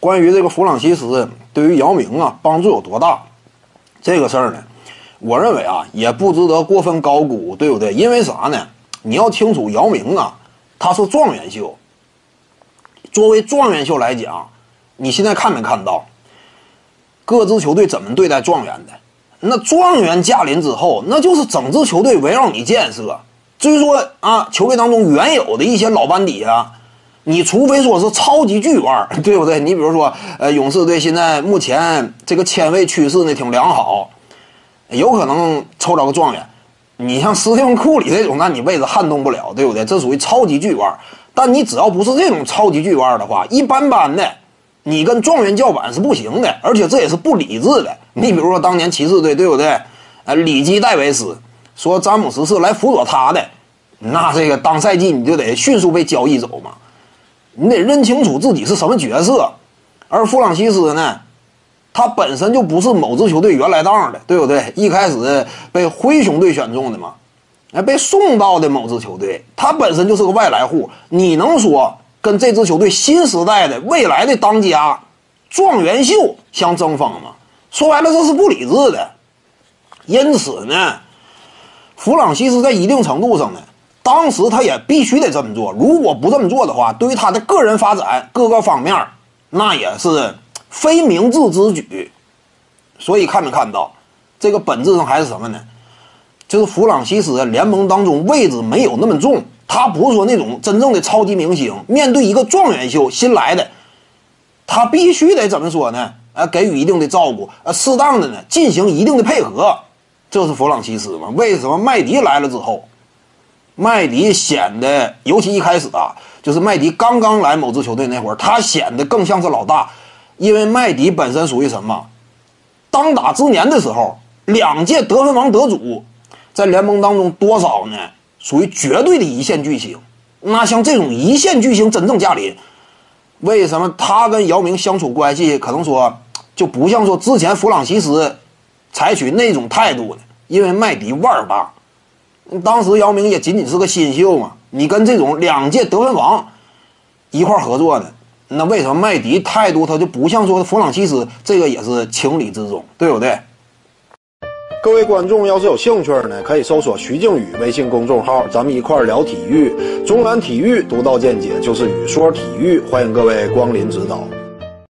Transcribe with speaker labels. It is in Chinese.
Speaker 1: 关于这个弗朗西斯对于姚明啊帮助有多大，这个事儿呢，我认为啊也不值得过分高估，对不对？因为啥呢？你要清楚，姚明啊，他是状元秀。作为状元秀来讲，你现在看没看到各支球队怎么对待状元的？那状元驾临之后，那就是整支球队围绕你建设。至于说啊，球队当中原有的一些老班底啊，你除非说是超级巨腕，对不对？你比如说，呃，勇士队现在目前这个签位趋势呢挺良好，有可能抽着个状元。你像斯蒂芬库里这种，那你位置撼动不了，对不对？这属于超级巨腕。但你只要不是这种超级巨腕的话，一般般的，你跟状元叫板是不行的，而且这也是不理智的。你比如说当年骑士队，对不对？呃，里基戴维斯说詹姆斯是来辅佐他的，那这个当赛季你就得迅速被交易走嘛，你得认清楚自己是什么角色。而弗朗西斯呢，他本身就不是某支球队原来当的，对不对？一开始被灰熊队选中的嘛。哎，被送到的某支球队，他本身就是个外来户。你能说跟这支球队新时代的未来的当家状元秀相争锋吗？说白了，这是不理智的。因此呢，弗朗西斯在一定程度上呢，当时他也必须得这么做。如果不这么做的话，对于他的个人发展各个方面，那也是非明智之举。所以看没看到，这个本质上还是什么呢？就是弗朗西斯联盟当中位置没有那么重，他不是说那种真正的超级明星。面对一个状元秀新来的，他必须得怎么说呢？呃，给予一定的照顾，呃，适当的呢进行一定的配合，这是弗朗西斯嘛？为什么麦迪来了之后，麦迪显得尤其一开始啊，就是麦迪刚刚来某支球队那会儿，他显得更像是老大，因为麦迪本身属于什么？当打之年的时候，两届得分王得主。在联盟当中，多少呢？属于绝对的一线巨星。那像这种一线巨星真正驾临，为什么他跟姚明相处关系可能说就不像说之前弗朗西斯采取那种态度呢？因为麦迪腕儿大，当时姚明也仅仅是个新秀嘛。你跟这种两届得分王一块合作呢，那为什么麦迪态度他就不像说弗朗西斯？这个也是情理之中，对不对？各位观众，要是有兴趣呢，可以搜索徐静宇微信公众号，咱们一块聊体育。中南体育独到见解就是语说体育，欢迎各位光临指导。